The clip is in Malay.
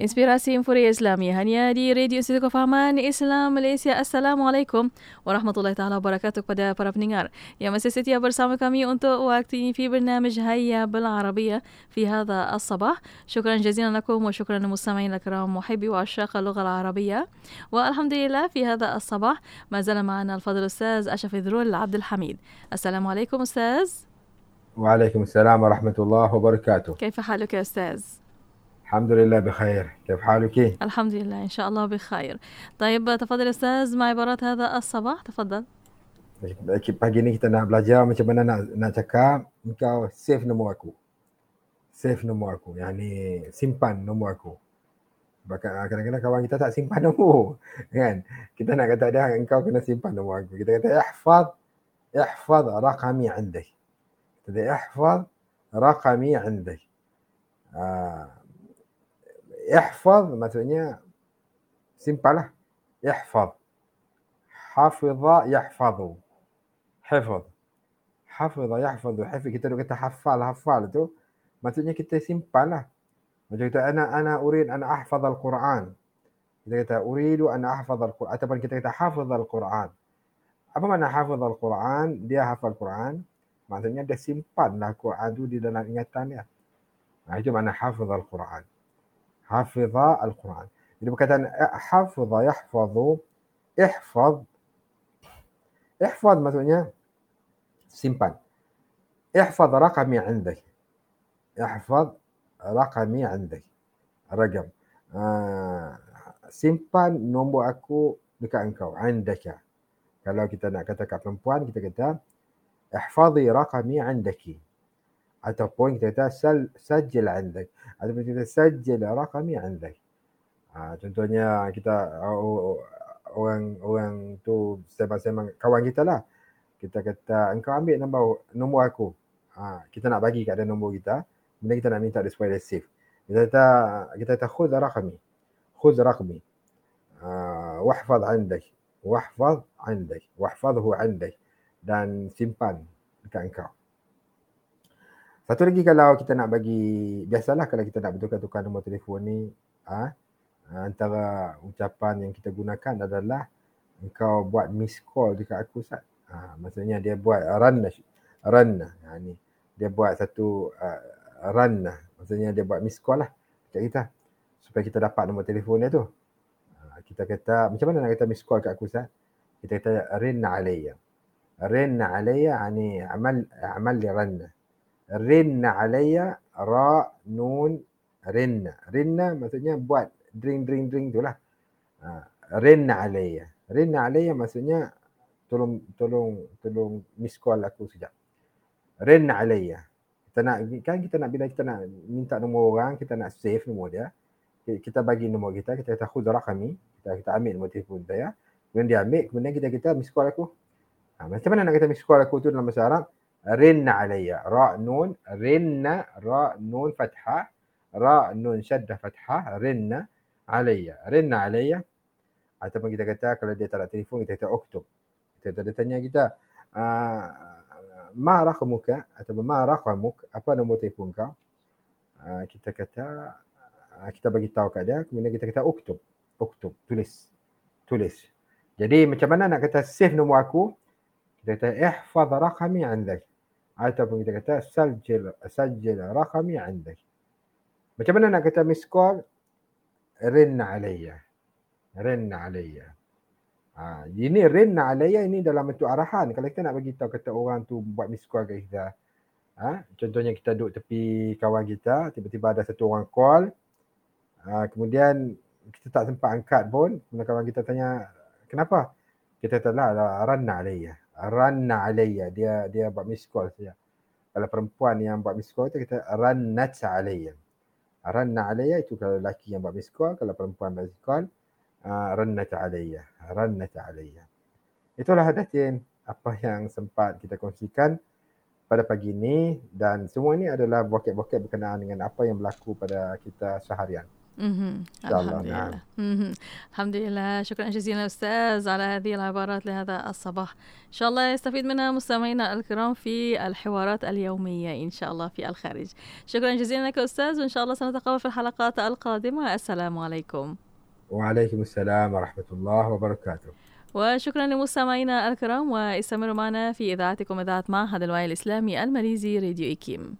Inspirasi Infuri Islami hanya di Radio Institut Kefahaman Islam Malaysia. Assalamualaikum warahmatullahi taala wabarakatuh kepada para pendengar yang masih setia bersama kami untuk waktu ini في برنامج هيا بالعربية في هذا الصباح. شكرا جزيلا لكم وشكرا للمستمعين الكرام محبي وعشاق اللغة العربية. والحمد لله في هذا الصباح ما زال معنا الفضل الأستاذ أشرف ذرول عبد الحميد. السلام عليكم أستاذ. وعليكم السلام ورحمة الله وبركاته كيف حالك يا أستاذ؟ الحمد لله بخير كيف حالك؟ الحمد لله إن شاء الله بخير طيب تفضل أستاذ مع عبارات هذا الصباح تفضل Pagi ni kita nak belajar macam mana nak nak cakap engkau save nombor aku. Save nombor aku. Yang ni simpan nombor aku. Kadang-kadang kawan kita tak simpan nombor. Kan? Kita nak kata dia engkau kena simpan nombor aku. Kita kata ihfaz ihfaz raqami عندك. Kita ihfaz raqami عندك. Ah, ihfaz maksudnya simpanlah. ihfaz hafiza yahfazu hifaz hafiza yahfazu hifaz kita kata hafal hafal tu maksudnya kita simpanlah. Macam kita ana ana urid an ahfaz al-Quran. Kita kata uridu an ahfaz al-Quran ataupun kita kata hafiz al-Quran. Apa makna hafiz al-Quran? Dia hafal Quran maksudnya dia simpanlah Quran tu di dalam ingatan dia. Nah, itu makna hafiz al-Quran hafiza al-Quran. Jadi perkataan hafiza yahfazu ihfaz ihfaz maksudnya simpan. Ihfaz raqami indak. Ihfaz raqami indak. Ragam. Uh, simpan nombor aku dekat engkau. Indaka. Kalau kita nak kata kat perempuan, kita kata ihfazi raqami indaki ataupun kita kata sal sajil andak. Ataupun kita sajil raqami andak. Ha, contohnya kita orang orang tu sembang-sembang kawan kita lah. Kita kata engkau ambil nombor nombor aku. Ha, kita nak bagi kat dia nombor kita kemudian kita nak minta dia supaya dia save. Kita kata kita kata khudh raqami. Khudh raqmi. Uh, wahfaz andak. Wahfaz andak. Wahfazhu andak. Dan simpan dekat engkau satu lagi kalau kita nak bagi, biasalah kalau kita nak bertukar-tukar nombor telefon ni, ha, antara ucapan yang kita gunakan adalah engkau buat miss call dekat aku. Ha, maksudnya dia buat run run ha, ni. Dia buat satu uh, run Maksudnya dia buat miss call lah dekat kita. Supaya kita dapat nombor telefon dia tu. Ha, kita kata, macam mana nak kata miss call kat aku Ustaz? Kita kata rinna alayya. Rinna alayya ni amal amal li ranna. Rinna alayya ra nun rinna. Rinna maksudnya buat drink drink drink tu lah. Rinna alayya. Rinna alayya maksudnya tolong tolong tolong miss call aku sekejap. Rinna alayya. Kita nak kan kita nak bila kita nak minta nombor orang, kita nak save nombor dia. Kita bagi nombor kita, kita kata khudh kami, kita kita ambil nombor telefon saya. Kemudian dia ambil, kemudian kita kita miss call aku. Ha, macam mana nak kata miss call aku tu dalam bahasa Arab? رن علي راء نون رن راء نون فتحة راء نون شدة فتحة رن علي رن علي ataupun kita kata kalau dia tak ada telefon kita kata uktub kita dia tanya kita uh, ma raqmuka ataupun ma raqamuk apa nombor telefon kau uh, kita kata uh, kita bagi tahu kat dia kemudian kita kata uktub uktub tulis tulis jadi macam mana nak kata save nombor aku Kita kata ihfaz raqami andak ataupun kita kata sajil sajil raqami andak. Macam mana nak kata miss call? Rinna alayya. Rinna alayya. Ha, ini rinna alayya ini dalam bentuk arahan. Kalau kita nak bagi tahu kata orang tu buat miss call kat kita. Ha, contohnya kita duduk tepi kawan kita, tiba-tiba ada satu orang call. Ha, kemudian kita tak sempat angkat pun. Kawan kita tanya, kenapa? Kita kata lah, ranna alayya ranna alayya. Dia dia buat miss call saja. Kalau perempuan yang buat miss call itu kita rannat alayya. Ranna alayya itu kalau lelaki yang buat miss call kalau perempuan buat miss call uh, rannat alayya. Rannat alayya. Itulah hadatin apa yang sempat kita kongsikan pada pagi ini. Dan semua ini adalah bokek-bokek berkenaan dengan apa yang berlaku pada kita seharian. الحمد نعم. لله مهم. الحمد لله. شكرا جزيلا أستاذ على هذه العبارات لهذا الصباح. إن شاء الله يستفيد منها مستمعينا الكرام في الحوارات اليومية إن شاء الله في الخارج. شكرا جزيلا لك أستاذ وإن شاء الله سنتقابل في الحلقات القادمة. السلام عليكم. وعليكم السلام ورحمة الله وبركاته. وشكرا لمستمعينا الكرام وإستمروا معنا في إذاعتكم إذاعة معهد الوعي الإسلامي الماليزي راديو إيكيم